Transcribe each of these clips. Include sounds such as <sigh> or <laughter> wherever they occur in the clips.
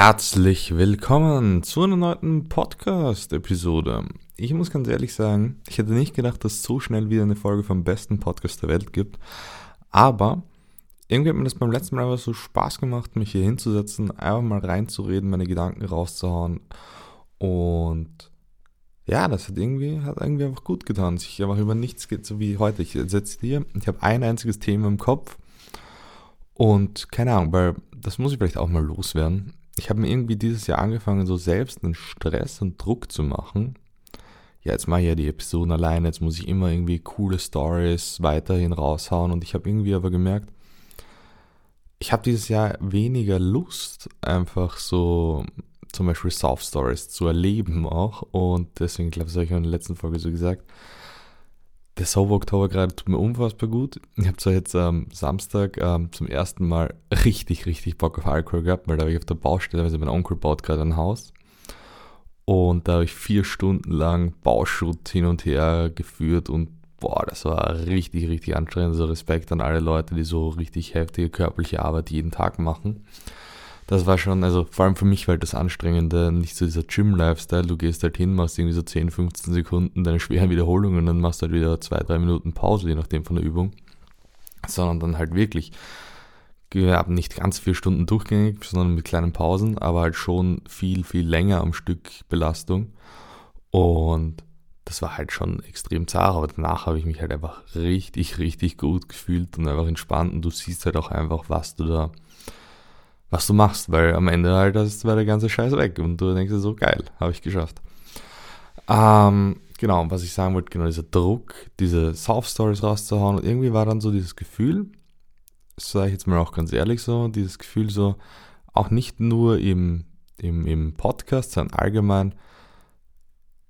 Herzlich willkommen zu einer neuen Podcast-Episode. Ich muss ganz ehrlich sagen, ich hätte nicht gedacht, dass es so schnell wieder eine Folge vom besten Podcast der Welt gibt. Aber irgendwie hat mir das beim letzten Mal einfach so Spaß gemacht, mich hier hinzusetzen, einfach mal reinzureden, meine Gedanken rauszuhauen. Und ja, das hat irgendwie, hat irgendwie einfach gut getan. Sich einfach über nichts geht, so wie heute. Ich sitze hier, ich habe ein einziges Thema im Kopf. Und keine Ahnung, weil das muss ich vielleicht auch mal loswerden ich habe mir irgendwie dieses Jahr angefangen, so selbst einen Stress und Druck zu machen. Ja, jetzt mache ich ja die Episoden alleine, jetzt muss ich immer irgendwie coole Stories weiterhin raushauen und ich habe irgendwie aber gemerkt, ich habe dieses Jahr weniger Lust, einfach so zum Beispiel Soft Stories zu erleben auch und deswegen, ich glaube, das habe ich in der letzten Folge so gesagt, der Sober Oktober gerade tut mir unfassbar gut. Ich habe zwar jetzt am ähm, Samstag ähm, zum ersten Mal richtig, richtig Bock auf Alkohol gehabt, weil da habe ich auf der Baustelle, also mein Onkel baut gerade ein Haus. Und da habe ich vier Stunden lang Bauschutt hin und her geführt und boah, das war richtig, richtig anstrengend. Also Respekt an alle Leute, die so richtig heftige körperliche Arbeit jeden Tag machen das war schon, also vor allem für mich war halt das Anstrengende, nicht so dieser Gym-Lifestyle, du gehst halt hin, machst irgendwie so 10, 15 Sekunden deine schweren Wiederholungen und dann machst du halt wieder 2, 3 Minuten Pause, je nachdem von der Übung, sondern dann halt wirklich, wir haben nicht ganz vier Stunden durchgängig, sondern mit kleinen Pausen, aber halt schon viel, viel länger am Stück Belastung. Und das war halt schon extrem zart, aber danach habe ich mich halt einfach richtig, richtig gut gefühlt und einfach entspannt. Und du siehst halt auch einfach, was du da was du machst, weil am Ende halt das war der ganze Scheiß weg und du denkst dir so, geil, habe ich geschafft. Ähm, genau, was ich sagen wollte, genau dieser Druck, diese Soft Stories rauszuhauen und irgendwie war dann so dieses Gefühl, sage ich jetzt mal auch ganz ehrlich so, dieses Gefühl so, auch nicht nur im, im, im Podcast, sondern allgemein,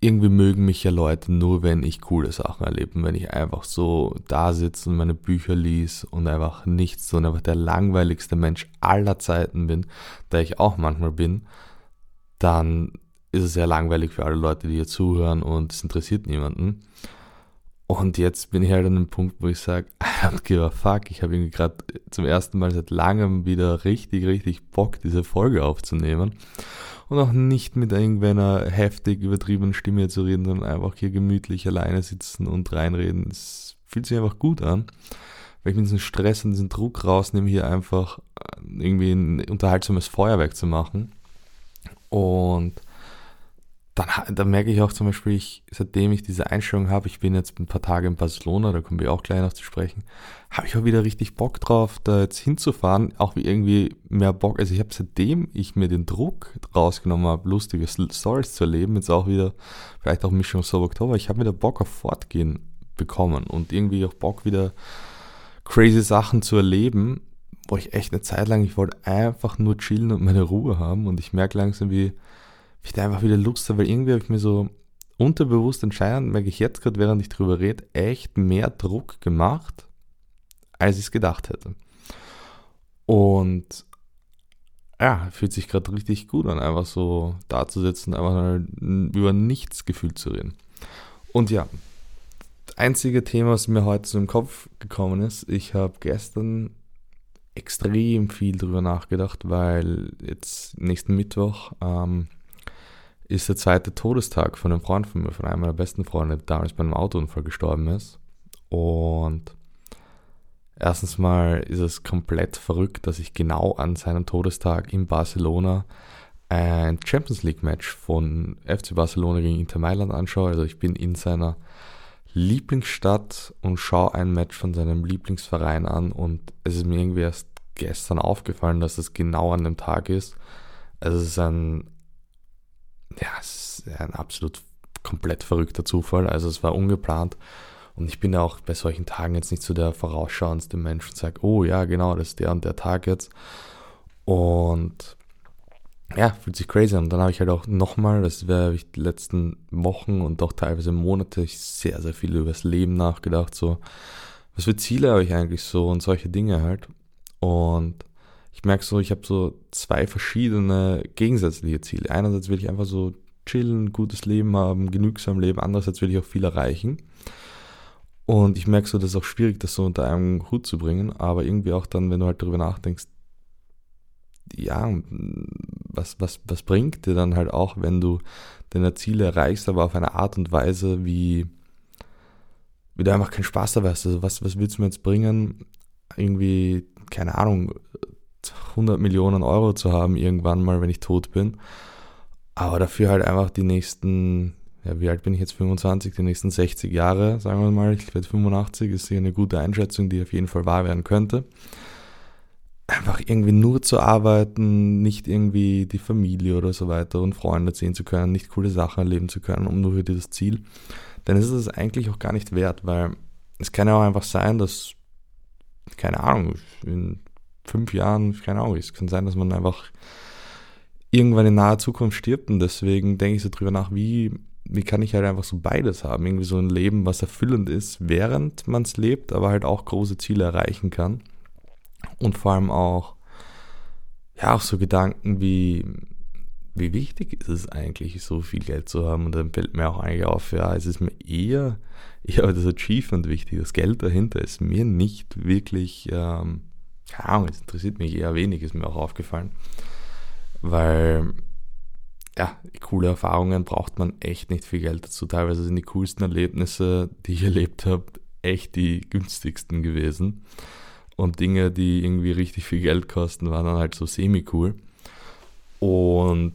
irgendwie mögen mich ja Leute nur, wenn ich coole Sachen erlebe, wenn ich einfach so da sitze und meine Bücher lies und einfach nichts und einfach der langweiligste Mensch aller Zeiten bin, da ich auch manchmal bin, dann ist es sehr langweilig für alle Leute, die hier zuhören und es interessiert niemanden. Und jetzt bin ich halt an dem Punkt, wo ich sage, I don't give a fuck. Ich habe irgendwie gerade zum ersten Mal seit langem wieder richtig, richtig Bock, diese Folge aufzunehmen und auch nicht mit irgendeiner heftig übertriebenen Stimme zu reden, sondern einfach hier gemütlich alleine sitzen und reinreden. Es fühlt sich einfach gut an, weil ich mir diesen Stress und diesen Druck rausnehme, hier einfach äh, irgendwie ein unterhaltsames Feuerwerk zu machen. Und dann, dann merke ich auch zum Beispiel, ich, seitdem ich diese Einstellung habe, ich bin jetzt ein paar Tage in Barcelona, da kommen wir auch gleich noch zu sprechen, habe ich auch wieder richtig Bock drauf, da jetzt hinzufahren, auch wie irgendwie mehr Bock. Also ich habe seitdem ich mir den Druck rausgenommen habe, lustige Stories zu erleben, jetzt auch wieder, vielleicht auch Mission Sober Oktober, ich habe wieder Bock auf Fortgehen bekommen und irgendwie auch Bock wieder crazy Sachen zu erleben, wo ich echt eine Zeit lang, ich wollte einfach nur chillen und meine Ruhe haben und ich merke langsam, wie ich da einfach wieder Lust habe, weil irgendwie habe ich mir so unterbewusst entscheidend, merke ich jetzt gerade, während ich drüber rede, echt mehr Druck gemacht, als ich es gedacht hätte. Und ja, fühlt sich gerade richtig gut an, einfach so da zu sitzen, einfach über nichts gefühlt zu reden. Und ja, das einzige Thema, was mir heute so im Kopf gekommen ist, ich habe gestern extrem viel drüber nachgedacht, weil jetzt nächsten Mittwoch ähm, ist der zweite Todestag von einem Freund von mir, von einem meiner besten Freunde, der damals bei einem Autounfall gestorben ist. Und erstens mal ist es komplett verrückt, dass ich genau an seinem Todestag in Barcelona ein Champions League Match von FC Barcelona gegen Inter Mailand anschaue. Also ich bin in seiner Lieblingsstadt und schaue ein Match von seinem Lieblingsverein an und es ist mir irgendwie erst gestern aufgefallen, dass es genau an dem Tag ist. Also es ist ein ja, es ist ein absolut komplett verrückter Zufall. Also es war ungeplant. Und ich bin ja auch bei solchen Tagen jetzt nicht so der vorausschauendste Mensch und sage, oh ja, genau, das ist der und der Tag jetzt. Und ja, fühlt sich crazy an. Und dann habe ich halt auch nochmal, das wäre ich die letzten Wochen und auch teilweise Monate, sehr, sehr viel über das Leben nachgedacht. So, was für Ziele habe ich eigentlich so und solche Dinge halt. Und ich merke so, ich habe so zwei verschiedene gegensätzliche Ziele. Einerseits will ich einfach so chillen, gutes Leben haben, genügsam leben, andererseits will ich auch viel erreichen. Und ich merke so, das ist auch schwierig, das so unter einem Hut zu bringen, aber irgendwie auch dann, wenn du halt darüber nachdenkst, ja, was, was, was bringt dir dann halt auch, wenn du deine Ziele erreichst, aber auf eine Art und Weise, wie, wie du einfach keinen Spaß dabei hast. Also was, was willst du mir jetzt bringen, irgendwie, keine Ahnung, 100 Millionen Euro zu haben irgendwann mal, wenn ich tot bin. Aber dafür halt einfach die nächsten, ja, wie alt bin ich jetzt? 25, die nächsten 60 Jahre, sagen wir mal, ich werde 85, ist hier eine gute Einschätzung, die auf jeden Fall wahr werden könnte einfach irgendwie nur zu arbeiten, nicht irgendwie die Familie oder so weiter und Freunde sehen zu können, nicht coole Sachen erleben zu können, um nur für dieses Ziel, dann ist es eigentlich auch gar nicht wert, weil es kann ja auch einfach sein, dass, keine Ahnung, in fünf Jahren, keine Ahnung, es kann sein, dass man einfach irgendwann in naher Zukunft stirbt und deswegen denke ich so drüber nach, wie, wie kann ich halt einfach so beides haben, irgendwie so ein Leben, was erfüllend ist, während man es lebt, aber halt auch große Ziele erreichen kann und vor allem auch, ja, auch so Gedanken wie, wie wichtig ist es eigentlich, so viel Geld zu haben? Und dann fällt mir auch eigentlich auf, ja, es ist mir eher, <laughs> eher das Achievement wichtig. Das Geld dahinter ist mir nicht wirklich, ähm, keine Ahnung, es interessiert mich eher wenig, ist mir auch aufgefallen. Weil, ja, coole Erfahrungen braucht man echt nicht viel Geld dazu. Teilweise sind die coolsten Erlebnisse, die ich erlebt habe, echt die günstigsten gewesen. Und Dinge, die irgendwie richtig viel Geld kosten, waren dann halt so semi-cool. Und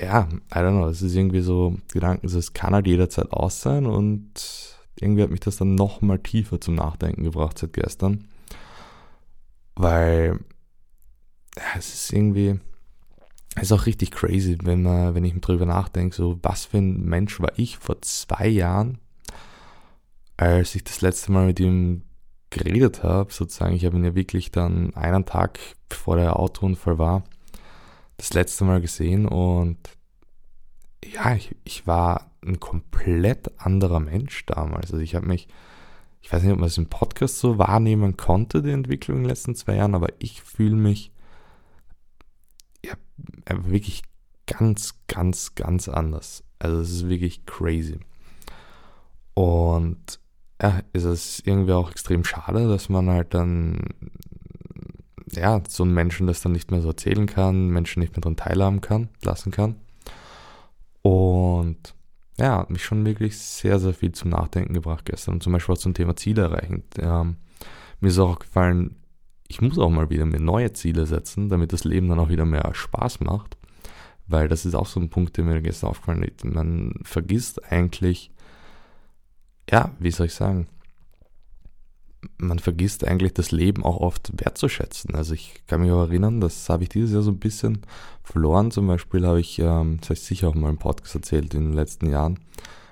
ja, I don't know, es ist irgendwie so Gedanken, es kann halt jederzeit aus sein und irgendwie hat mich das dann nochmal tiefer zum Nachdenken gebracht seit gestern. Weil es ist irgendwie, es ist auch richtig crazy, wenn man, wenn ich drüber nachdenke, so was für ein Mensch war ich vor zwei Jahren, als ich das letzte Mal mit ihm geredet habe, sozusagen, ich habe ihn ja wirklich dann einen Tag bevor der Autounfall war, das letzte Mal gesehen und ja, ich, ich war ein komplett anderer Mensch damals. Also ich habe mich, ich weiß nicht, ob man es im Podcast so wahrnehmen konnte, die Entwicklung in den letzten zwei Jahren, aber ich fühle mich ja wirklich ganz, ganz, ganz anders. Also es ist wirklich crazy. Und ja, ist es irgendwie auch extrem schade, dass man halt dann, ja, so einen Menschen das dann nicht mehr so erzählen kann, Menschen nicht mehr daran teilhaben kann, lassen kann. Und ja, hat mich schon wirklich sehr, sehr viel zum Nachdenken gebracht gestern. Zum Beispiel auch zum Thema Ziele erreichen. Ähm, mir ist auch gefallen, ich muss auch mal wieder mir neue Ziele setzen, damit das Leben dann auch wieder mehr Spaß macht. Weil das ist auch so ein Punkt, der mir gestern aufgefallen ist. Man vergisst eigentlich, ja, wie soll ich sagen, man vergisst eigentlich das Leben auch oft wertzuschätzen. Also ich kann mich auch erinnern, das habe ich dieses Jahr so ein bisschen verloren. Zum Beispiel habe ich, ähm, das habe ich sicher auch mal im Podcast erzählt in den letzten Jahren,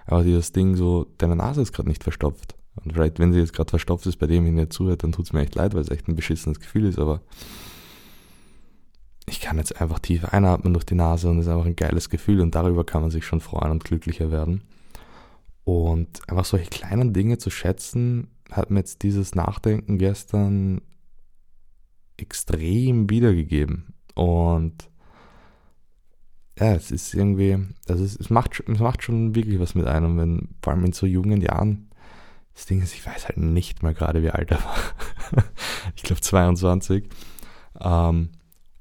aber dieses Ding so, deine Nase ist gerade nicht verstopft. Und vielleicht, wenn sie jetzt gerade verstopft ist, bei dem ich nicht zuhört, dann tut es mir echt leid, weil es echt ein beschissenes Gefühl ist, aber ich kann jetzt einfach tief einatmen durch die Nase und es ist einfach ein geiles Gefühl und darüber kann man sich schon freuen und glücklicher werden. Und einfach solche kleinen Dinge zu schätzen, hat mir jetzt dieses Nachdenken gestern extrem wiedergegeben. Und ja, es ist irgendwie, also es, es, macht, es macht schon wirklich was mit einem, wenn, vor allem in so jungen Jahren, das Ding ist, ich weiß halt nicht mal gerade, wie alt er war. <laughs> ich glaube 22. Ähm,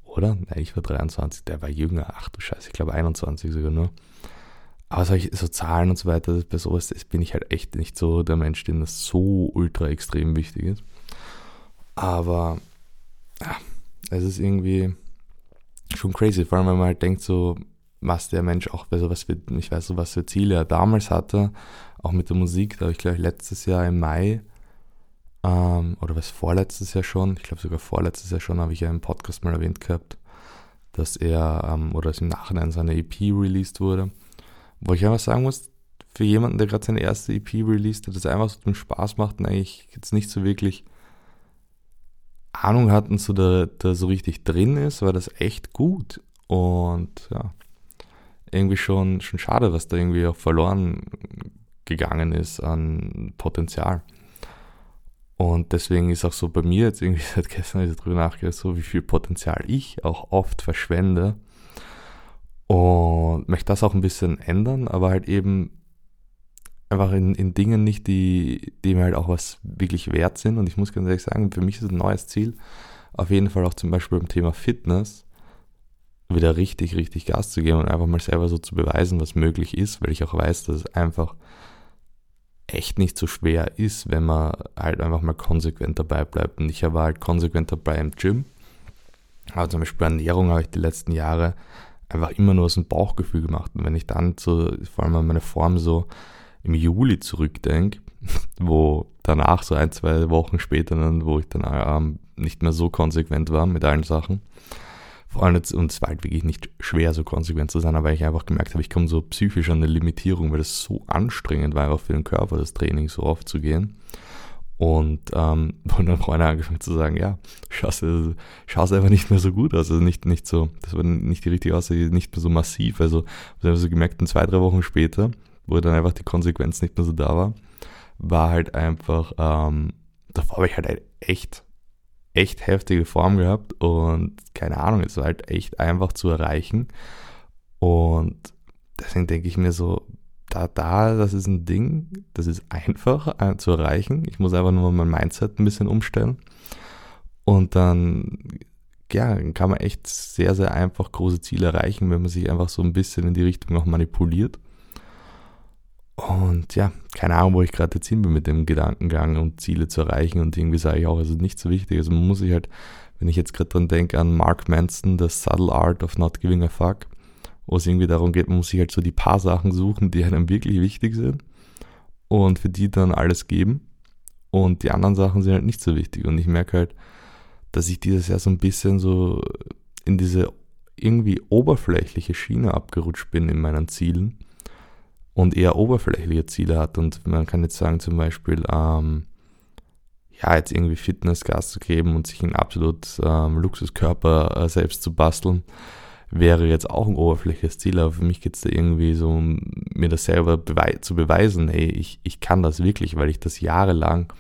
oder? Nein, ich war 23, der war jünger. Ach du Scheiße, ich glaube 21 sogar nur. Aber solche, so Zahlen und so weiter, bei sowas bin ich halt echt nicht so der Mensch, dem das so ultra extrem wichtig ist. Aber ja, es ist irgendwie schon crazy, vor allem wenn man halt denkt, so, was der Mensch auch bei sowas für, ich weiß so, was für Ziele er damals hatte, auch mit der Musik, da habe ich glaube ich letztes Jahr im Mai, ähm, oder was vorletztes Jahr schon, ich glaube sogar vorletztes Jahr schon, habe ich ja im Podcast mal erwähnt gehabt, dass er, ähm, oder dass im Nachhinein seine EP released wurde. Wo ich einfach sagen muss, für jemanden, der gerade seine erste EP released hat, das einfach so zum Spaß macht und eigentlich jetzt nicht so wirklich Ahnung hatten, so da, da so richtig drin ist, war das echt gut. Und ja, irgendwie schon, schon schade, was da irgendwie auch verloren gegangen ist an Potenzial. Und deswegen ist auch so bei mir jetzt irgendwie <laughs> seit gestern ich darüber nachgedacht, so wie viel Potenzial ich auch oft verschwende, und möchte das auch ein bisschen ändern, aber halt eben einfach in, in Dingen nicht, die, die mir halt auch was wirklich wert sind. Und ich muss ganz ehrlich sagen, für mich ist ein neues Ziel, auf jeden Fall auch zum Beispiel beim Thema Fitness wieder richtig, richtig Gas zu geben und einfach mal selber so zu beweisen, was möglich ist, weil ich auch weiß, dass es einfach echt nicht so schwer ist, wenn man halt einfach mal konsequent dabei bleibt. Und ich war halt konsequent dabei im Gym. Aber zum Beispiel Ernährung habe ich die letzten Jahre einfach immer nur aus dem Bauchgefühl gemacht. Und wenn ich dann so, vor allem an meine Form so im Juli zurückdenke, <laughs> wo danach so ein, zwei Wochen später dann, wo ich dann ähm, nicht mehr so konsequent war mit allen Sachen, vor allem jetzt, und es war halt wirklich nicht schwer, so konsequent zu sein, aber ich einfach gemerkt habe, ich komme so psychisch an eine Limitierung, weil es so anstrengend war, auch für den Körper, das Training so oft zu gehen. Und ähm, <laughs> und dann Freunde angefangen zu sagen, ja, schaust, schaust einfach nicht mehr so gut aus. Also nicht, nicht so, das war nicht die richtige Aussage, nicht mehr so massiv. Also ich habe so gemerkt, in zwei, drei Wochen später, wo dann einfach die Konsequenz nicht mehr so da war, war halt einfach, ähm, davor habe ich halt echt echt heftige Form gehabt und keine Ahnung, es war halt echt einfach zu erreichen. Und deswegen denke ich mir so, da, da, das ist ein Ding, das ist einfach äh, zu erreichen. Ich muss einfach nur mein Mindset ein bisschen umstellen. Und dann, ja, kann man echt sehr, sehr einfach große Ziele erreichen, wenn man sich einfach so ein bisschen in die Richtung auch manipuliert. Und ja, keine Ahnung, wo ich gerade jetzt hin bin mit dem Gedankengang und Ziele zu erreichen. Und irgendwie sage ich auch, es ist nicht so wichtig. Also man muss sich halt, wenn ich jetzt gerade dran denke, an Mark Manson, The Subtle Art of Not Giving a Fuck, wo es irgendwie darum geht, man muss sich halt so die paar Sachen suchen, die einem wirklich wichtig sind und für die dann alles geben. Und die anderen Sachen sind halt nicht so wichtig. Und ich merke halt, dass ich dieses Jahr so ein bisschen so in diese irgendwie oberflächliche Schiene abgerutscht bin in meinen Zielen und eher oberflächliche Ziele hat. Und man kann jetzt sagen, zum Beispiel, ähm, ja, jetzt irgendwie Fitnessgas zu geben und sich einen absolut ähm, Luxuskörper äh, selbst zu basteln, wäre jetzt auch ein oberflächliches Ziel. Aber für mich geht es da irgendwie so, um mir das selber bewei zu beweisen, hey, ich, ich kann das wirklich, weil ich das jahrelang,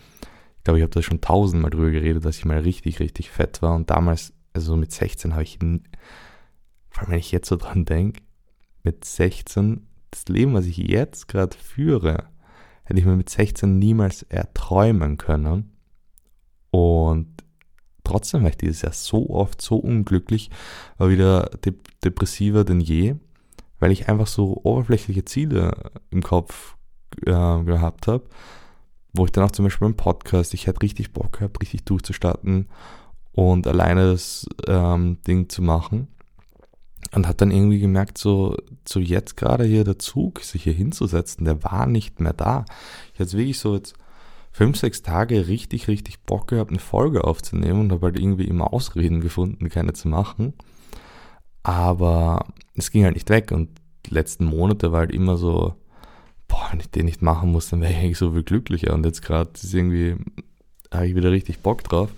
ich glaube, ich habe da schon tausendmal drüber geredet, dass ich mal richtig, richtig fett war. Und damals, also mit 16 habe ich, vor allem wenn ich jetzt so <laughs> dran denke, mit 16 das Leben, was ich jetzt gerade führe, hätte ich mir mit 16 niemals erträumen können. Und trotzdem war ich dieses Jahr so oft so unglücklich, war wieder de depressiver denn je, weil ich einfach so oberflächliche Ziele im Kopf äh, gehabt habe, wo ich dann auch zum Beispiel beim Podcast, ich hätte richtig Bock gehabt, richtig durchzustarten und alleine das ähm, Ding zu machen und hat dann irgendwie gemerkt, so, so jetzt gerade hier der Zug, sich hier hinzusetzen, der war nicht mehr da. Ich hatte wirklich so jetzt fünf, sechs Tage richtig, richtig Bock gehabt, eine Folge aufzunehmen und habe halt irgendwie immer Ausreden gefunden, keine zu machen. Aber es ging halt nicht weg und die letzten Monate war halt immer so, boah, wenn ich den nicht machen muss, dann wäre ich eigentlich so viel glücklicher. Und jetzt gerade ist irgendwie, habe ich wieder richtig Bock drauf.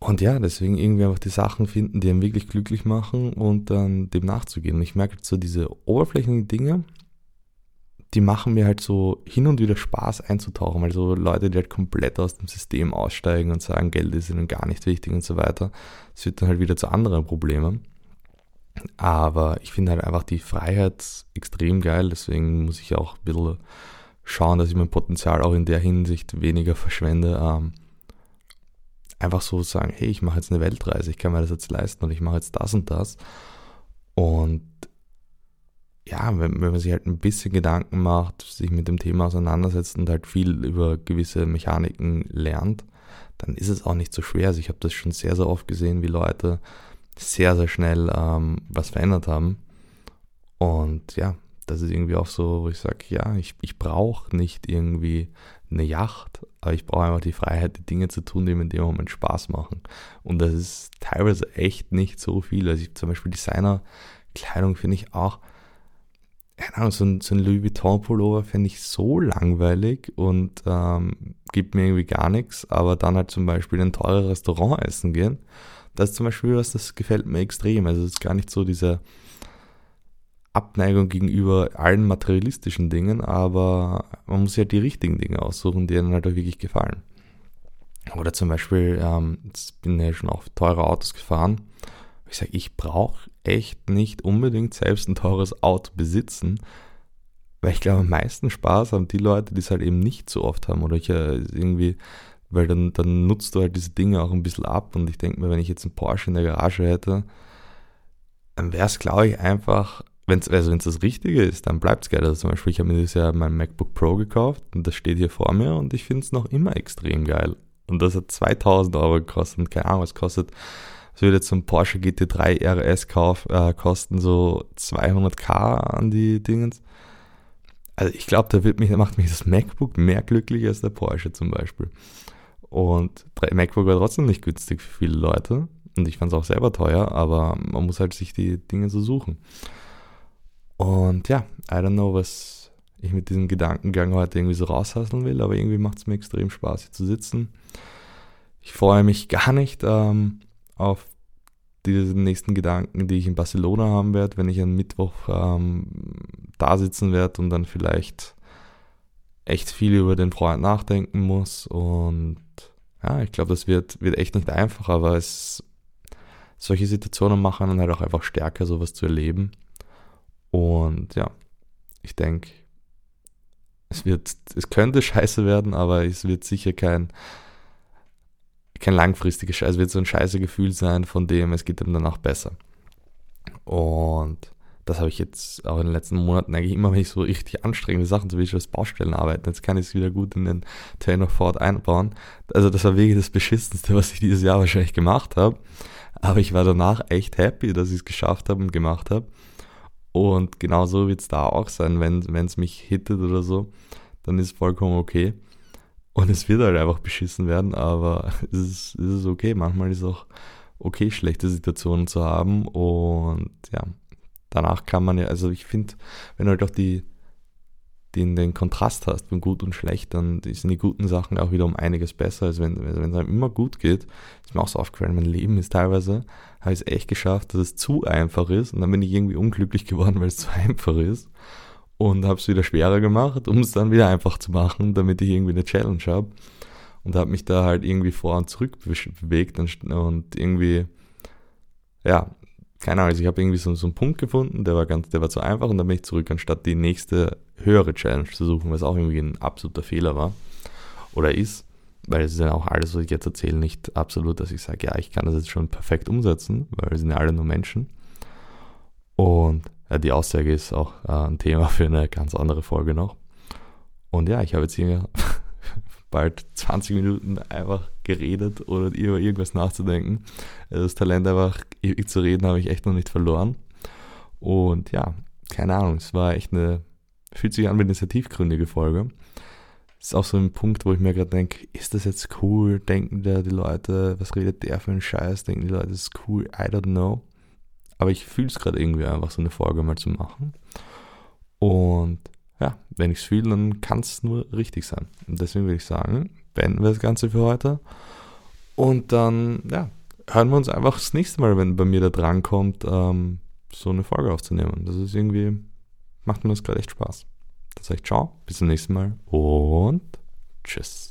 Und ja, deswegen irgendwie einfach die Sachen finden, die einen wirklich glücklich machen und dann dem nachzugehen. Und ich merke so diese oberflächlichen Dinge, die machen mir halt so hin und wieder Spaß einzutauchen, weil so Leute, die halt komplett aus dem System aussteigen und sagen, Geld ist ihnen gar nicht wichtig und so weiter, das führt dann halt wieder zu anderen Problemen. Aber ich finde halt einfach die Freiheit extrem geil, deswegen muss ich auch ein bisschen schauen, dass ich mein Potenzial auch in der Hinsicht weniger verschwende. Ähm, einfach so sagen, hey, ich mache jetzt eine Weltreise, ich kann mir das jetzt leisten und ich mache jetzt das und das. Und ja, wenn, wenn man sich halt ein bisschen Gedanken macht, sich mit dem Thema auseinandersetzt und halt viel über gewisse Mechaniken lernt, dann ist es auch nicht so schwer. Also ich habe das schon sehr, sehr oft gesehen, wie Leute sehr, sehr schnell ähm, was verändert haben. Und ja, das ist irgendwie auch so, wo ich sage, ja, ich, ich brauche nicht irgendwie eine Yacht, aber ich brauche einfach die Freiheit, die Dinge zu tun, die mir in dem Moment Spaß machen. Und das ist teilweise echt nicht so viel. Also ich, zum Beispiel Designerkleidung finde ich auch, keine Ahnung, so ein, so ein Louis Vuitton Pullover finde ich so langweilig und ähm, gibt mir irgendwie gar nichts, aber dann halt zum Beispiel in ein teures Restaurant essen gehen, das ist zum Beispiel was, das gefällt mir extrem. Also es ist gar nicht so dieser Abneigung gegenüber allen materialistischen Dingen, aber man muss ja halt die richtigen Dinge aussuchen, die einem halt auch wirklich gefallen. Oder zum Beispiel, ähm, jetzt bin ja schon auf teure Autos gefahren. Ich sage, ich brauche echt nicht unbedingt selbst ein teures Auto besitzen, weil ich glaube, am meisten Spaß haben die Leute, die es halt eben nicht so oft haben oder ich äh, irgendwie weil dann, dann nutzt du halt diese Dinge auch ein bisschen ab und ich denke mir, wenn ich jetzt einen Porsche in der Garage hätte, dann wäre es, glaube ich, einfach, wenn es also das Richtige ist, dann bleibt es geil. Also zum Beispiel, ich habe mir dieses Jahr mein MacBook Pro gekauft und das steht hier vor mir und ich finde es noch immer extrem geil. Und das hat 2000 Euro gekostet und keine Ahnung, was kostet. Es würde jetzt so ein Porsche GT3 RS Kauf, äh, kosten so 200k an die Dingens. Also ich glaube, da wird mich, macht mich das MacBook mehr glücklich als der Porsche zum Beispiel. Und MacBook war trotzdem nicht günstig für viele Leute. Und ich fand es auch selber teuer, aber man muss halt sich die Dinge so suchen. Und ja, I don't know, was ich mit diesem Gedankengang heute irgendwie so raushasseln will, aber irgendwie macht es mir extrem Spaß, hier zu sitzen. Ich freue mich gar nicht ähm, auf diese nächsten Gedanken, die ich in Barcelona haben werde, wenn ich am Mittwoch ähm, da sitzen werde und dann vielleicht echt viel über den Freund nachdenken muss. Und ja, ich glaube, das wird, wird echt nicht einfacher, aber es solche Situationen machen dann halt auch einfach stärker, sowas zu erleben. Und ja, ich denke, es wird, es könnte <laughs> scheiße werden, aber es wird sicher kein, kein langfristiges Scheiß, es wird so ein scheiße Gefühl sein, von dem es geht dann danach besser. Und das habe ich jetzt auch in den letzten Monaten eigentlich immer, wenn ich so richtig anstrengende Sachen, so wie ich als Baustellen arbeite, jetzt kann ich es wieder gut in den Train of Ford einbauen. Also das war wirklich das Beschissenste, was ich dieses Jahr wahrscheinlich gemacht habe. Aber ich war danach echt happy, dass ich es geschafft habe und gemacht habe. Und genau so wird es da auch sein, wenn es mich hittet oder so, dann ist vollkommen okay. Und es wird halt einfach beschissen werden, aber <laughs> es ist, es ist okay. Manchmal ist es auch okay, schlechte Situationen zu haben. Und ja, danach kann man ja, also ich finde, wenn du halt auch die, den, den Kontrast hast von gut und schlecht, dann sind die guten Sachen auch wieder um einiges besser, als wenn es einem immer gut geht. Ist mir auch so aufgefallen, mein Leben ist teilweise, habe ich es echt geschafft, dass es zu einfach ist und dann bin ich irgendwie unglücklich <laughs> geworden, weil es zu einfach ist und habe es wieder schwerer gemacht, um es dann wieder einfach zu machen, damit ich irgendwie eine Challenge habe und habe mich da halt irgendwie vor und zurück bewegt und, irgendwie ja, keine Ahnung, also ich habe irgendwie so, so einen Punkt gefunden, der war ganz, der war zu einfach und dann bin ich zurück, anstatt die nächste höhere Challenge zu suchen, was auch irgendwie ein absoluter Fehler war oder ist, weil es ist ja auch alles, was ich jetzt erzähle, nicht absolut, dass ich sage, ja, ich kann das jetzt schon perfekt umsetzen, weil wir sind ja alle nur Menschen. Und ja, die Aussage ist auch äh, ein Thema für eine ganz andere Folge noch. Und ja, ich habe jetzt hier <laughs> bald 20 Minuten einfach geredet oder über irgendwas nachzudenken. Das Talent einfach ewig zu reden habe ich echt noch nicht verloren. Und ja, keine Ahnung, es war echt eine, fühlt sich an wie eine sehr tiefgründige Folge. Es ist auch so ein Punkt, wo ich mir gerade denke, ist das jetzt cool? Denken da die Leute, was redet der für einen Scheiß? Denken die Leute, das ist cool? I don't know. Aber ich fühle es gerade irgendwie einfach, so eine Folge mal zu machen. Und ja, wenn ich es fühle, dann kann es nur richtig sein. Und deswegen würde ich sagen, beenden wir das Ganze für heute. Und dann, ja, hören wir uns einfach das nächste Mal, wenn bei mir da dran kommt, ähm, so eine Folge aufzunehmen. Das ist irgendwie, macht mir das gerade echt Spaß. Das sage ich ciao, bis zum nächsten Mal und tschüss.